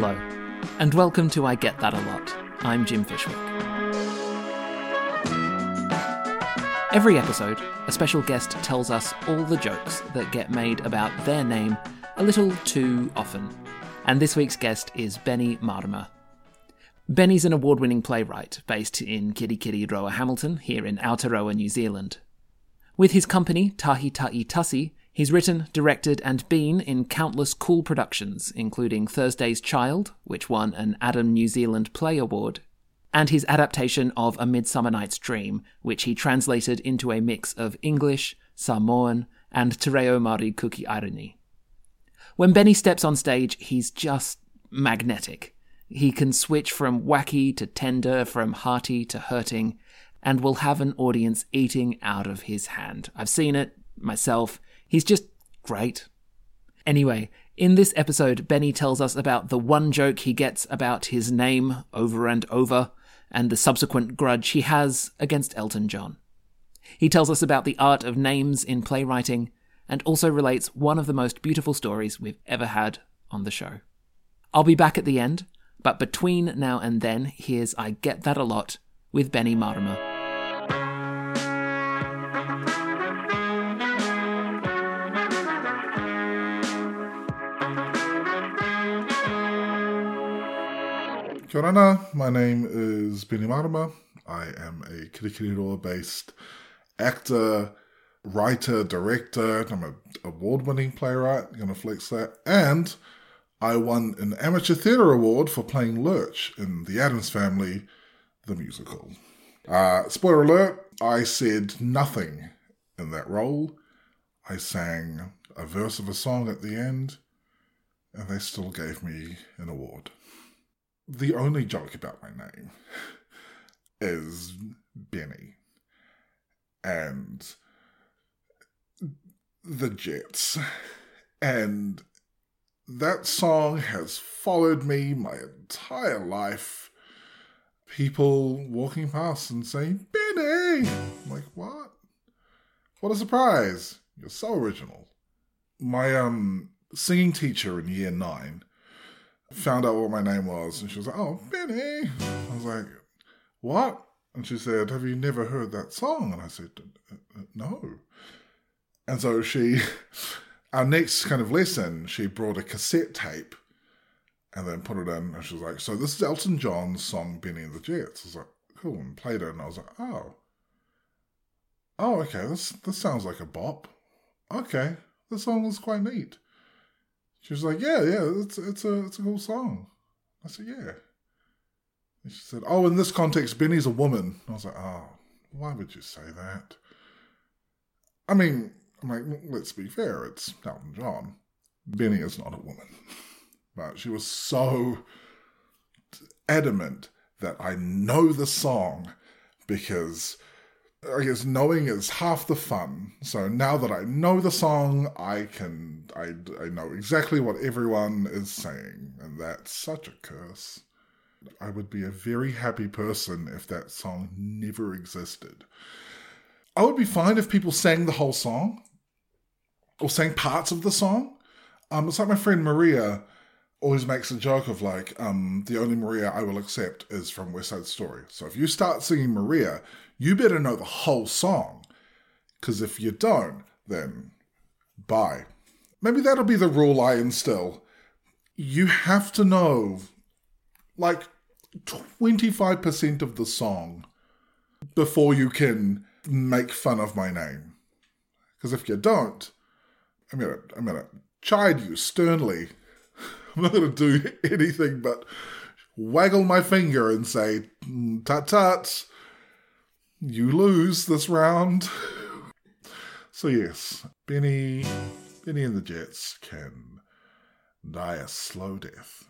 Hello, and welcome to I Get That a Lot. I'm Jim Fishwick. Every episode, a special guest tells us all the jokes that get made about their name a little too often. And this week's guest is Benny Marama. Benny's an award winning playwright based in Kirikiriroa Hamilton, here in Aotearoa, New Zealand. With his company, Tahi Tai Tasi, he's written, directed, and been in countless cool productions, including Thursday's Child, which won an Adam New Zealand Play Award, and his adaptation of A Midsummer Night's Dream, which he translated into a mix of English, Samoan, and Te Reo Māori Kuki Airani. When Benny steps on stage, he's just magnetic. He can switch from wacky to tender, from hearty to hurting, and will have an audience eating out of his hand. I've seen it myself. He's just great. Anyway, in this episode, Benny tells us about the one joke he gets about his name over and over, and the subsequent grudge he has against Elton John. He tells us about the art of names in playwriting, and also relates one of the most beautiful stories we've ever had on the show. I'll be back at the end but between now and then, here's I Get That a Lot with Benny Marama. Kia ora, my name is Benny Marama. I am a Kirikiriroa based actor, writer, director. I'm an award winning playwright. I'm to flex that. And I won an amateur theatre award for playing Lurch in The Addams Family, the musical. Uh, spoiler alert, I said nothing in that role. I sang a verse of a song at the end, and they still gave me an award. The only joke about my name is Benny. And the Jets. And that song has followed me my entire life. People walking past and saying, Benny! I'm like, what? What a surprise. You're so original. My um singing teacher in year nine found out what my name was and she was like, Oh, Benny. I was like, What? And she said, Have you never heard that song? And I said, No. And so she our next kind of lesson, she brought a cassette tape and then put it in. And she was like, So this is Elton John's song Benny and the Jets. I was like, Cool. And played it. And I was like, Oh. Oh, okay. This, this sounds like a bop. Okay. the song is quite neat. She was like, Yeah, yeah, it's, it's, a, it's a cool song. I said, Yeah. And she said, Oh, in this context, Benny's a woman. I was like, Oh, why would you say that? I mean, I'm like, let's be fair, it's Elton John. Benny is not a woman. But she was so adamant that I know the song because I guess knowing is half the fun. So now that I know the song, I can I, I know exactly what everyone is saying, and that's such a curse. I would be a very happy person if that song never existed. I would be fine if people sang the whole song or sang parts of the song. Um, it's like my friend Maria always makes a joke of like, um, the only Maria I will accept is from West Side Story. So if you start singing Maria, you better know the whole song. Because if you don't, then bye. Maybe that'll be the rule I instill. You have to know like 25% of the song before you can make fun of my name. Because if you don't, I'm gonna I'm gonna chide you sternly. I'm not gonna do anything but waggle my finger and say, mm, "Tut tut, you lose this round." So yes, Benny, Benny and the Jets can die a slow death.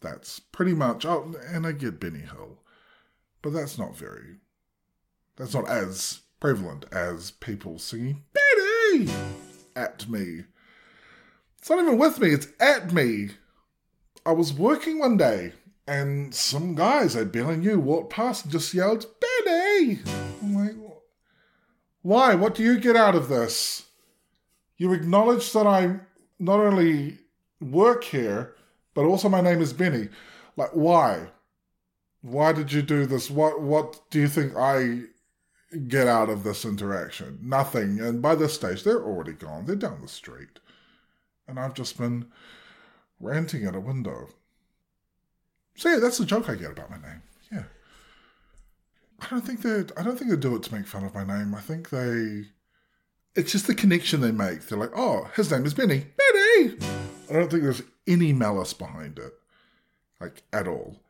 That's pretty much. Oh, and I get Benny Hill, but that's not very. That's not as prevalent as people singing Benny at me. It's not even with me, it's at me. I was working one day and some guys been and you walked past and just yelled, Benny! I'm like, why? What do you get out of this? You acknowledge that I not only work here, but also my name is Benny. Like, why? Why did you do this? What What do you think I get out of this interaction? Nothing. And by this stage, they're already gone. They're down the street, and I've just been ranting at a window. So yeah, that's the joke I get about my name. Yeah. I don't think they I don't think they do it to make fun of my name. I think they it's just the connection they make. They're like, oh, his name is Benny. Benny! I don't think there's any malice behind it. Like, at all.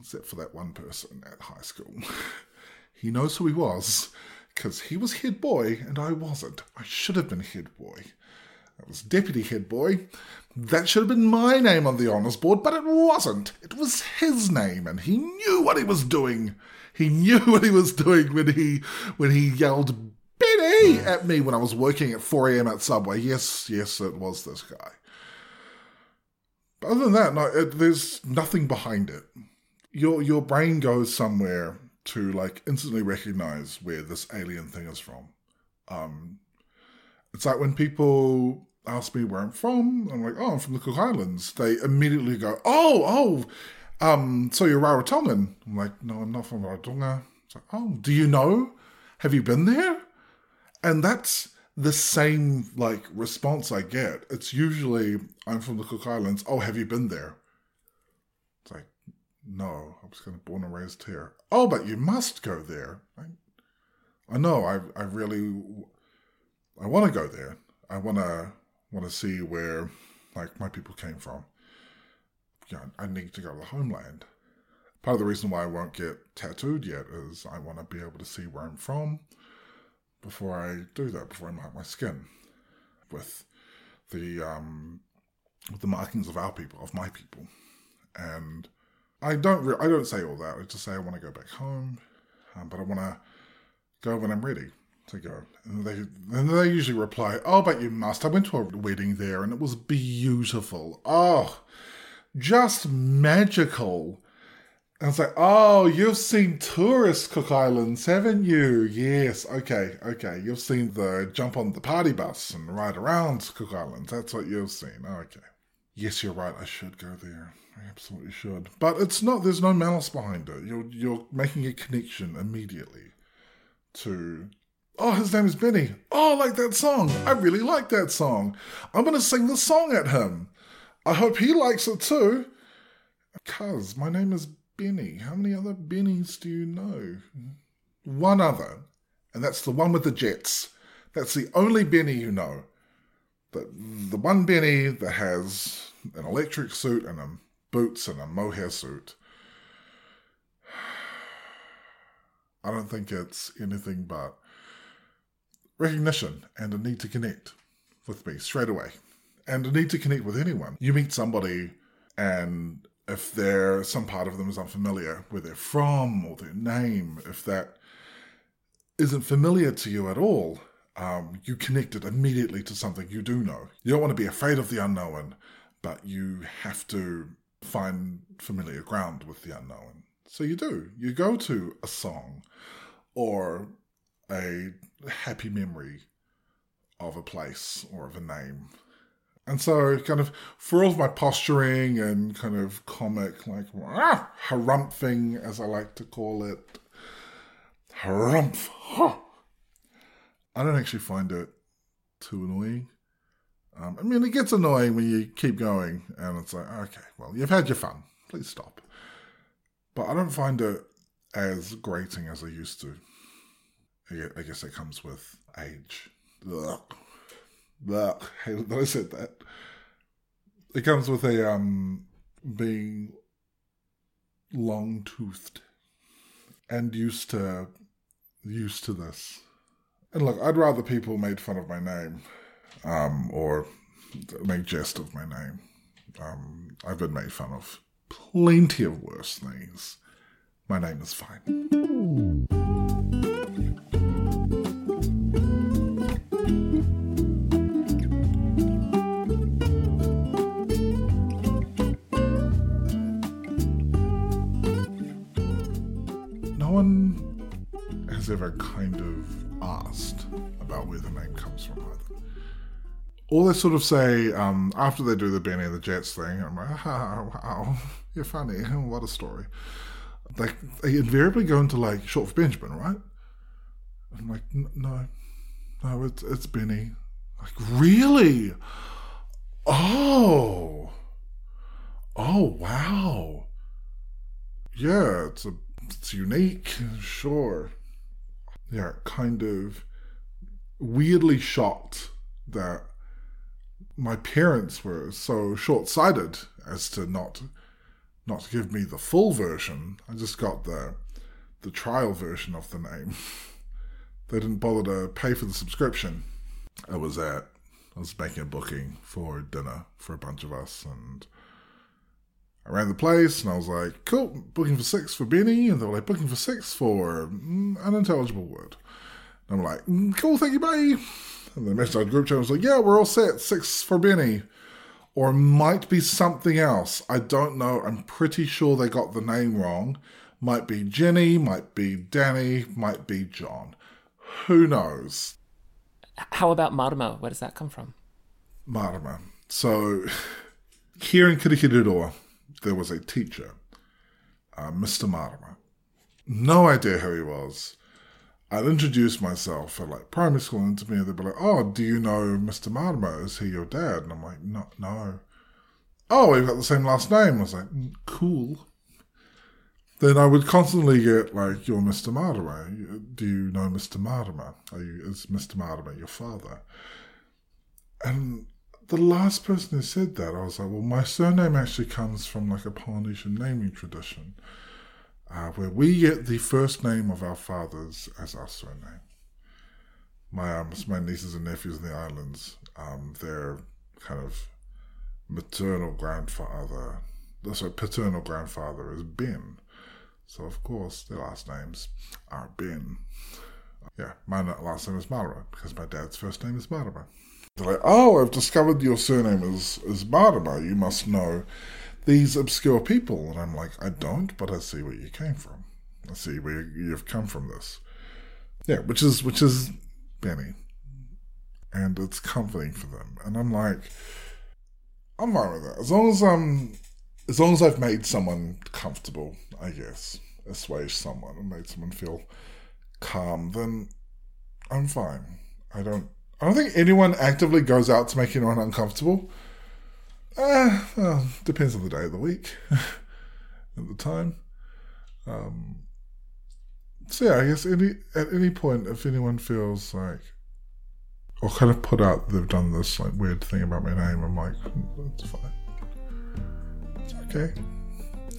Except for that one person at high school. he knows who he was, because he was head boy and I wasn't. I should have been head boy. I was deputy head boy. That should have been my name on the honours board, but it wasn't. It was his name, and he knew what he was doing. He knew what he was doing when he when he yelled Benny at me when I was working at 4 a.m. at Subway. Yes, yes, it was this guy. But other than that, no, it, there's nothing behind it. Your your brain goes somewhere to like instantly recognize where this alien thing is from. Um, it's like when people ask me where I'm from, I'm like, oh, I'm from the Cook Islands. They immediately go, oh, oh, um, so you're Rarotongan. I'm like, no, I'm not from Rarotonga. It's like, oh, do you know? Have you been there? And that's the same like response I get. It's usually I'm from the Cook Islands. Oh, have you been there? It's like, no, I was kind of born and raised here. Oh, but you must go there. I, I know. I I really I want to go there. I want to want to see where like my people came from. Yeah, I need to go to the homeland. Part of the reason why I won't get tattooed yet is I want to be able to see where I'm from before I do that, before I mark my skin with the um, with the markings of our people, of my people, and I don't re- I don't say all that. I just say I want to go back home, um, but I want to go when I'm ready to go. And they and they usually reply, "Oh, but you must." I went to a wedding there, and it was beautiful. Oh, just magical. And it's like, oh, you've seen tourist Cook Islands, haven't you? Yes, okay, okay. You've seen the jump on the party bus and ride around Cook Islands. That's what you've seen. Oh, okay. Yes, you're right. I should go there. I absolutely should. But it's not. There's no malice behind it. You're you're making a connection immediately to. Oh, his name is Benny. Oh, I like that song. I really like that song. I'm gonna sing the song at him. I hope he likes it too. Cuz my name is Benny. How many other Bennies do you know? One other, and that's the one with the jets. That's the only Benny you know. The, the one Benny that has an electric suit and a boots and a mohair suit. I don't think it's anything but recognition and a need to connect with me straight away. And a need to connect with anyone. You meet somebody and if there some part of them is unfamiliar, where they're from or their name, if that isn't familiar to you at all, um, you connect it immediately to something you do know. You don't want to be afraid of the unknown, but you have to find familiar ground with the unknown. So you do. You go to a song or a happy memory of a place or of a name and so, kind of, for all of my posturing and kind of comic, like, ah, harumphing, as I like to call it, harumph, huh. I don't actually find it too annoying. Um, I mean, it gets annoying when you keep going and it's like, okay, well, you've had your fun. Please stop. But I don't find it as grating as I used to. I guess it comes with age. Ugh. That I said that. It comes with a um being long toothed and used to used to this. And look, I'd rather people made fun of my name, um, or make jest of my name. Um, I've been made fun of plenty of worse things. My name is fine. Ever kind of asked about where the name comes from either. Or they sort of say, um, after they do the Benny and the Jets thing, I'm like, ah, wow, you're funny. What a story. They, they invariably go into like short for Benjamin, right? I'm like, no, no, it's, it's Benny. Like, really? Oh. Oh, wow. Yeah, it's a it's unique, sure. Yeah, kind of weirdly shocked that my parents were so short-sighted as to not not give me the full version. I just got the the trial version of the name. they didn't bother to pay for the subscription. I was at I was making a booking for dinner for a bunch of us and I ran the place and I was like, cool, booking for six for Benny. And they were like, booking for six for mm, unintelligible word. And I'm like, mm, cool, thank you, bye. And the message group chat was like, yeah, we're all set, six for Benny. Or might be something else. I don't know. I'm pretty sure they got the name wrong. Might be Jenny, might be Danny, might be John. Who knows? How about Marama? Where does that come from? Marama. So here in Kirikiriroa, there was a teacher, uh, Mr. Marama. No idea who he was. I'd introduce myself at like primary school, and to me they'd be like, "Oh, do you know Mr. Marama? Is he your dad?" And I'm like, "No, no." Oh, we've got the same last name. I was like, mm, "Cool." Then I would constantly get like, "You're Mr. Marama. Do you know Mr. Are you is Mr. Marama your father?" And the last person who said that, I was like, well, my surname actually comes from like a Polynesian naming tradition, uh, where we get the first name of our fathers as our surname. My um, my nieces and nephews in the islands, um, their kind of maternal grandfather, sorry, paternal grandfather is Ben. So of course their last names are Ben. Yeah, my last name is Mara because my dad's first name is Marama. They're like, oh, I've discovered your surname is, is Marama. You must know these obscure people. And I'm like, I don't, but I see where you came from. I see where you've come from this. Yeah, which is which is Benny. And it's comforting for them. And I'm like, I'm fine with that. As long as I'm as long as I've made someone comfortable, I guess. Assuage someone and made someone feel calm, then I'm fine. I don't I don't think anyone actively goes out to make anyone uncomfortable. Uh, well, depends on the day of the week, at the time. Um, so yeah, I guess any at any point, if anyone feels like, or kind of put out that they've done this like weird thing about my name, I'm like, that's fine. It's okay.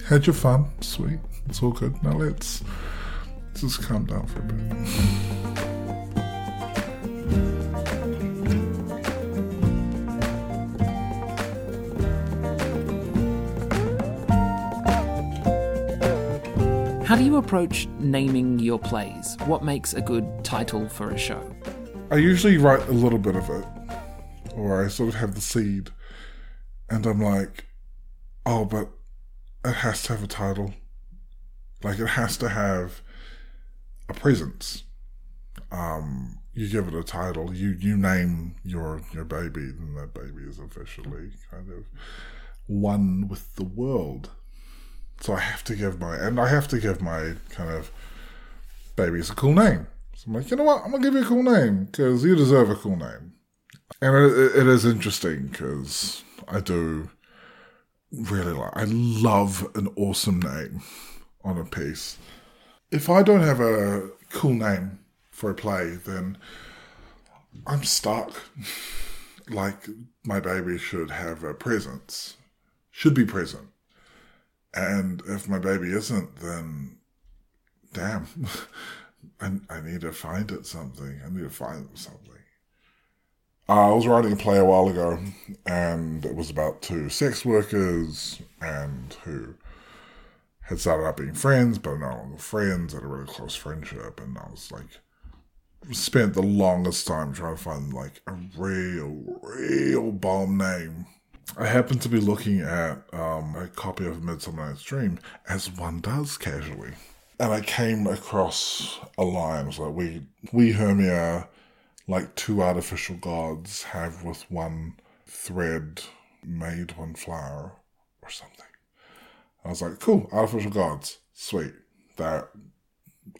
Had your fun, sweet. It's all good. Now let's just calm down for a bit. How do you approach naming your plays? What makes a good title for a show? I usually write a little bit of it, or I sort of have the seed, and I'm like, oh, but it has to have a title. Like, it has to have a presence. Um, you give it a title, you, you name your, your baby, and that baby is officially kind of one with the world. So I have to give my, and I have to give my kind of babies a cool name. So I'm like, you know what? I'm to give you a cool name because you deserve a cool name. And it, it is interesting because I do really like, I love an awesome name on a piece. If I don't have a cool name for a play, then I'm stuck. like my baby should have a presence, should be present. And if my baby isn't, then damn, I, I need to find it something. I need to find something. Uh, I was writing a play a while ago, and it was about two sex workers and who had started up being friends, but are no longer friends, had a really close friendship, and I was like, spent the longest time trying to find like a real, real bomb name I happened to be looking at um, a copy of Midsummer Night's Dream, as one does casually. And I came across a line, it like, we, we Hermia like two artificial gods have with one thread made one flower or something. I was like, cool, artificial gods, sweet. That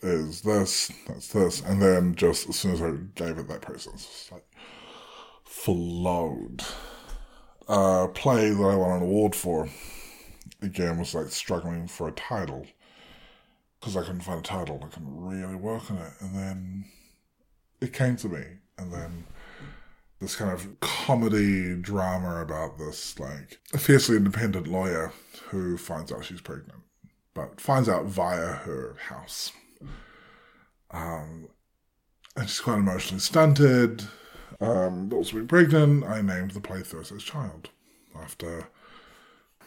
is this, that's this. And then just as soon as I gave it that process, like flowed. Uh, play that I won an award for, again, was like struggling for a title because I couldn't find a title. I couldn't really work on it. And then it came to me. And then this kind of comedy drama about this, like, a fiercely independent lawyer who finds out she's pregnant, but finds out via her house. Um, and she's quite emotionally stunted. Um, also being pregnant, I named the play Thursday's Child after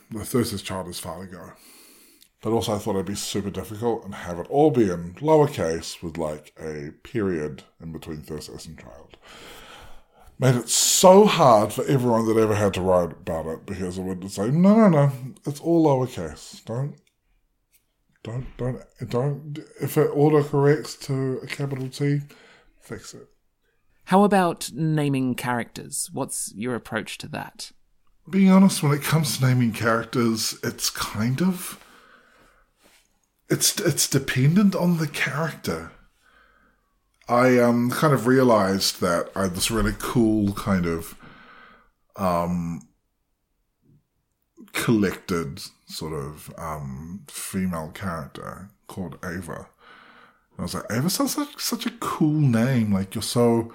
the Thursday's Child is far to go. But also, I thought it'd be super difficult and have it all be in lowercase with like a period in between Thursday's and Child. Made it so hard for everyone that ever had to write about it because it would say, no, no, no, it's all lowercase. Don't don't don't don't if it autocorrects to a capital T, fix it. How about naming characters? What's your approach to that? Being honest, when it comes to naming characters, it's kind of it's it's dependent on the character. I um kind of realized that I had this really cool kind of um collected sort of um female character called Ava. And I was like, Ava sounds like such a cool name. Like you're so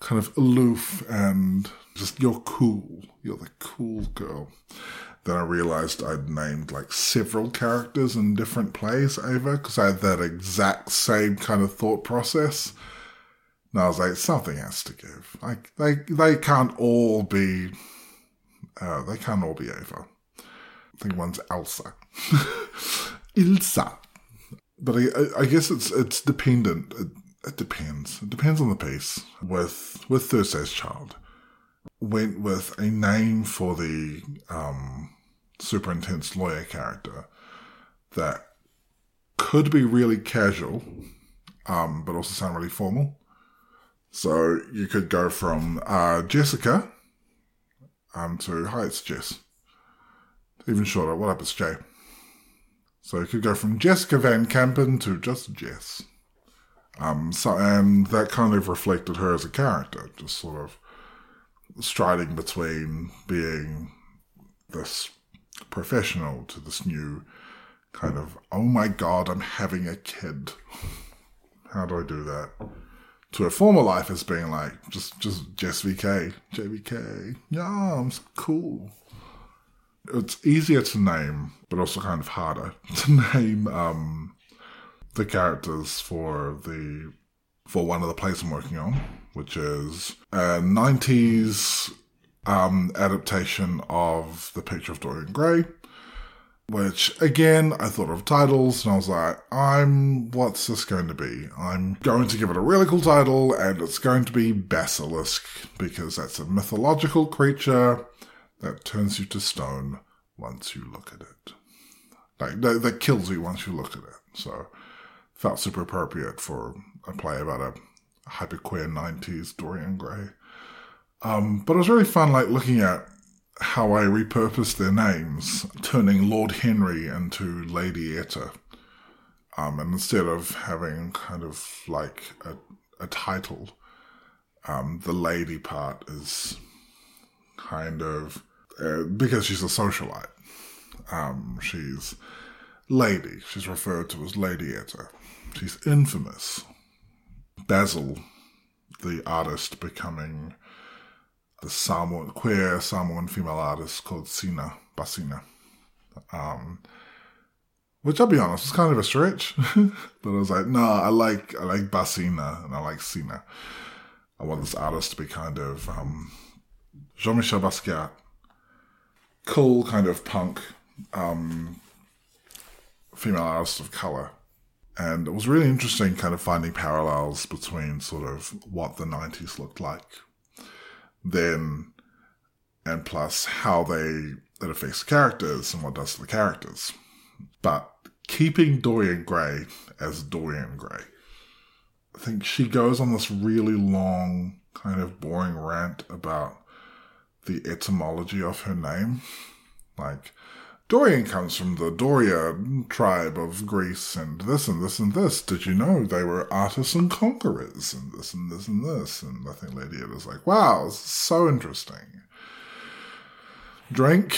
kind of aloof and just you're cool. You're the cool girl. Then I realized I'd named like several characters in different plays over because I had that exact same kind of thought process. And I was like, something has to give. Like they they can't all be uh, they can't all be Ava. I think one's Elsa. Ilsa. But I, I, guess it's it's dependent. It, depends. It depends on the piece. With with Thursday's Child, went with a name for the um, super intense lawyer character that could be really casual, um, but also sound really formal. So you could go from uh, Jessica um, to hi, it's Jess. Even shorter. What up, it's Jay. So you could go from Jessica Van Campen to just Jess. Um, so, and that kind of reflected her as a character, just sort of striding between being this professional to this new kind of, oh my god, I'm having a kid. How do I do that? To a former life as being like, just, just Jess VK, JVK. Yeah, I'm so cool. It's easier to name, but also kind of harder to name, um, the characters for the for one of the plays I'm working on, which is a 90s um, adaptation of The Picture of Dorian Gray, which again, I thought of titles and I was like, I'm, what's this going to be? I'm going to give it a really cool title and it's going to be Basilisk because that's a mythological creature that turns you to stone once you look at it. Like, that, that kills you once you look at it. So, felt super appropriate for a play about a hyper queer 90s Dorian Gray. Um, but it was really fun, like looking at how I repurposed their names, turning Lord Henry into Lady Etta. Um, and instead of having kind of like a, a title, um, the lady part is kind of uh, because she's a socialite. Um, she's lady. She's referred to as Lady Etta. She's infamous. Basil, the artist, becoming the Samoan, queer Samoan female artist called Sina, Basina. Um, which I'll be honest, was kind of a stretch. but I was like, no, I like I like Basina and I like Sina. I want this artist to be kind of um, Jean-Michel Basquiat. Cool kind of punk um, female artist of color and it was really interesting kind of finding parallels between sort of what the 90s looked like then and plus how they it affects characters and what does to the characters. But keeping Dorian Gray as Dorian Gray. I think she goes on this really long, kind of boring rant about the etymology of her name. Like, Dorian comes from the Doria tribe of Greece, and this and this and this. Did you know they were artists and conquerors, and this and this and this? And I think Lady Etta's like, wow, this is so interesting. Drink.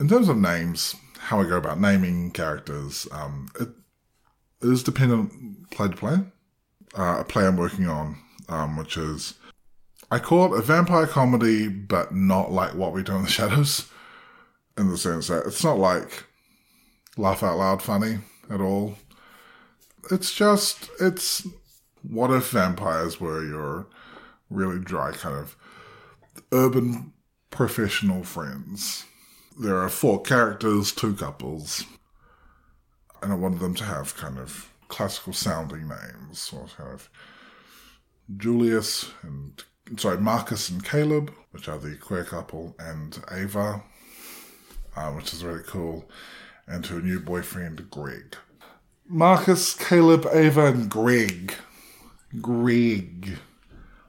In terms of names, how I go about naming characters, um, it is dependent play to play. Uh, a play I'm working on, um, which is I call it a vampire comedy, but not like what we do in the shadows in the sense that it's not like laugh out loud funny at all. It's just, it's what if vampires were your really dry kind of urban professional friends. There are four characters, two couples, and I wanted them to have kind of classical sounding names, or kind of Julius and sorry, Marcus and Caleb, which are the queer couple, and Ava, uh, which is really cool, and to a new boyfriend, Greg. Marcus, Caleb, Ava, and Greg. Greg.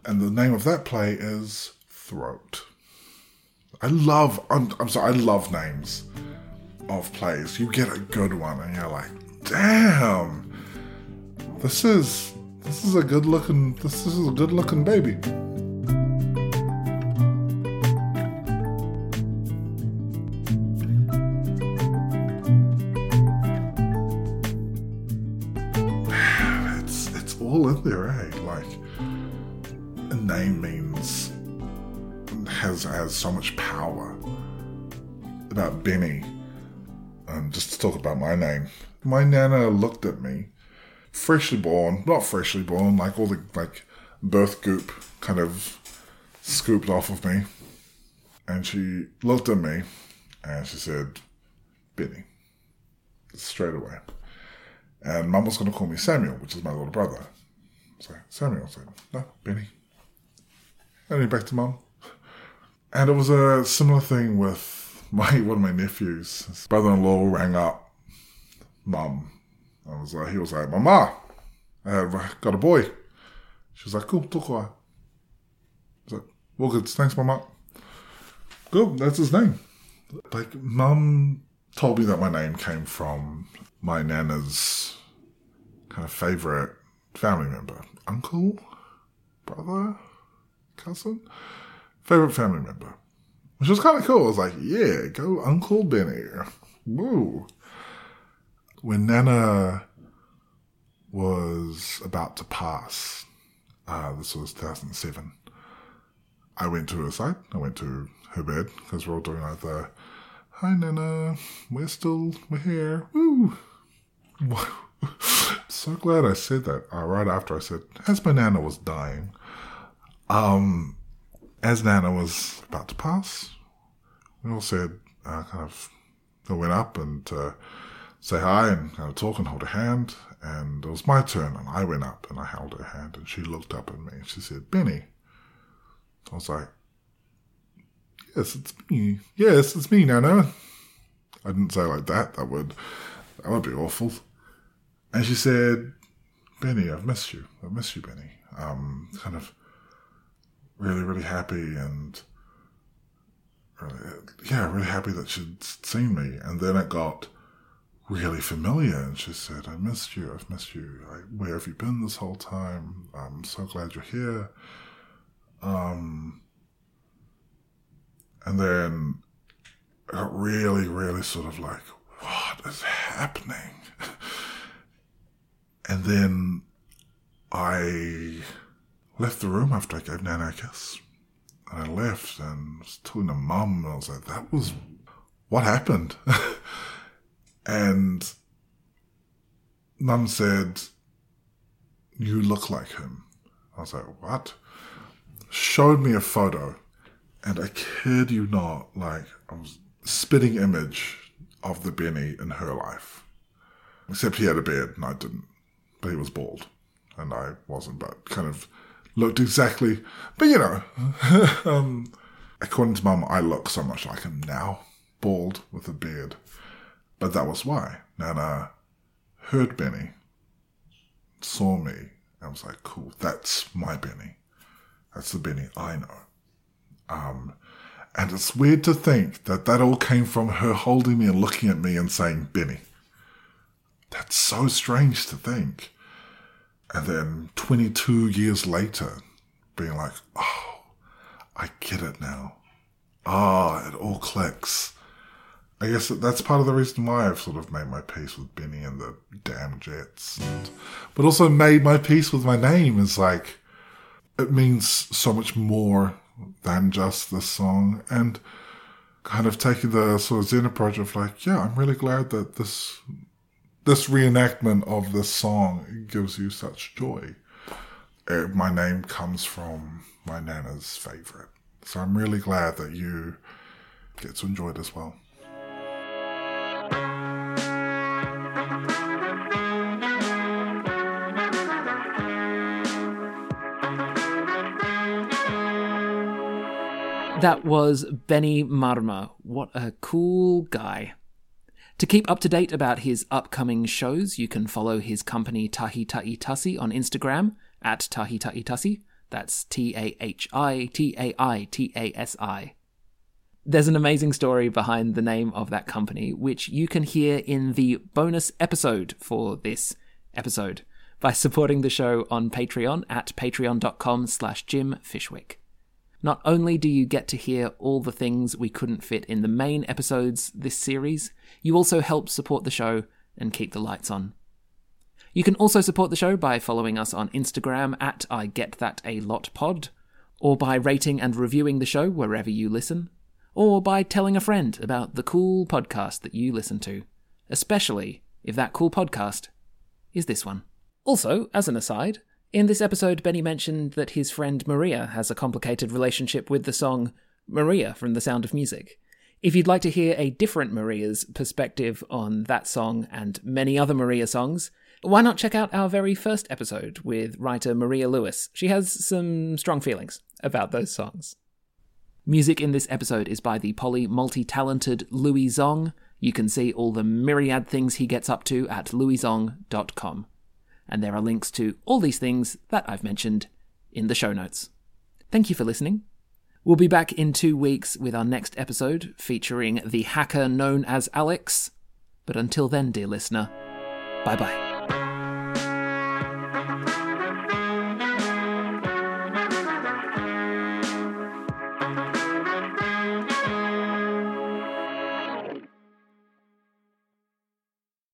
And the name of that play is Throat. I love, I'm, I'm sorry, I love names of plays. You get a good one and you're like, damn, this is, this is a good looking, this is a good looking baby. So much power. About Benny, um, just to talk about my name, my nana looked at me, freshly born, not freshly born, like all the like birth goop kind of scooped off of me, and she looked at me, and she said, "Benny," straight away. And mum was going to call me Samuel, which is my little brother. So Samuel said, no, Benny. And back to mum. And it was a similar thing with my one of my nephews. His brother-in-law rang up mum. I was like, he was like, Mama, I've got a boy. She was like, cool, talk. I was like, well, good, thanks, Mama. Good, that's his name. Like, mum told me that my name came from my nana's kind of favourite family member, uncle, brother, cousin, favorite family member, which was kind of cool. I was like, yeah, go Uncle Benny. Woo. When Nana was about to pass, uh, this was 2007, I went to her side. I went to her bed because we're all doing like the, hi Nana, we're still, we're here. Woo. so glad I said that uh, right after I said, as my Nana was dying. Um, as Nana was about to pass, we all said, uh, kind of, we went up and uh, say hi and kind of talk and hold a hand. And it was my turn, and I went up and I held her hand, and she looked up at me and she said, Benny. I was like, Yes, it's me. Yes, it's me, Nana. I didn't say like that. That would that would be awful. And she said, Benny, I've missed you. I've missed you, Benny. Um, kind of really, really happy and really, yeah, really happy that she'd seen me. And then it got really familiar. And she said, I missed you. I've missed you. I, where have you been this whole time? I'm so glad you're here. Um, and then it got really, really sort of like, what is happening? And then I left the room after I gave Nana a kiss. And I left and was talking to mum and I was like, that was what happened. and mum said, you look like him. I was like, what? Showed me a photo and I kid you not, like I was spitting image of the Benny in her life. Except he had a beard and I didn't but he was bald, and I wasn't, but kind of looked exactly. But you know, um, according to Mum, I look so much like him now, bald with a beard. But that was why Nana heard Benny saw me and was like, cool, that's my Benny. That's the Benny I know. Um, and it's weird to think that that all came from her holding me and looking at me and saying, Benny. That's so strange to think. And then 22 years later, being like, oh, I get it now. Ah, it all clicks. I guess that's part of the reason why I've sort of made my peace with Benny and the damn Jets, and, but also made my peace with my name. Is like it means so much more than just the song, and kind of taking the sort of Zen approach of like, yeah, I'm really glad that this this reenactment of this song gives you such joy. Uh, my name comes from my nana's favorite, so I'm really glad that you get to enjoy it as well. That was Benny Marama. What a cool guy. To keep up to date about his upcoming shows, you can follow his company Tahi Tahi on Instagram at Tahi Tahi. That's T A H I T A I T A S I. There's an amazing story behind the name of that company, which you can hear in the bonus episode for this episode by supporting the show on Patreon at patreon.com slash Jim Fishwick. Not only do you get to hear all the things we couldn't fit in the main episodes this series, you also help support the show and keep the lights on. You can also support the show by following us on Instagram at I Get That A Lot Pod, or by rating and reviewing the show wherever you listen, or by telling a friend about the cool podcast that you listen to, especially if that cool podcast is this one. Also, as an aside, in this episode, Benny mentioned that his friend Maria has a complicated relationship with the song Maria from The Sound of Music. If you'd like to hear a different Maria's perspective on that song and many other Maria songs, why not check out our very first episode with writer Maria Lewis? She has some strong feelings about those songs. Music in this episode is by the poly multi talented Louis Zong. You can see all the myriad things he gets up to at louiszong.com and there are links to all these things that I've mentioned in the show notes. Thank you for listening. We'll be back in two weeks with our next episode featuring the hacker known as Alex. But until then, dear listener, bye bye.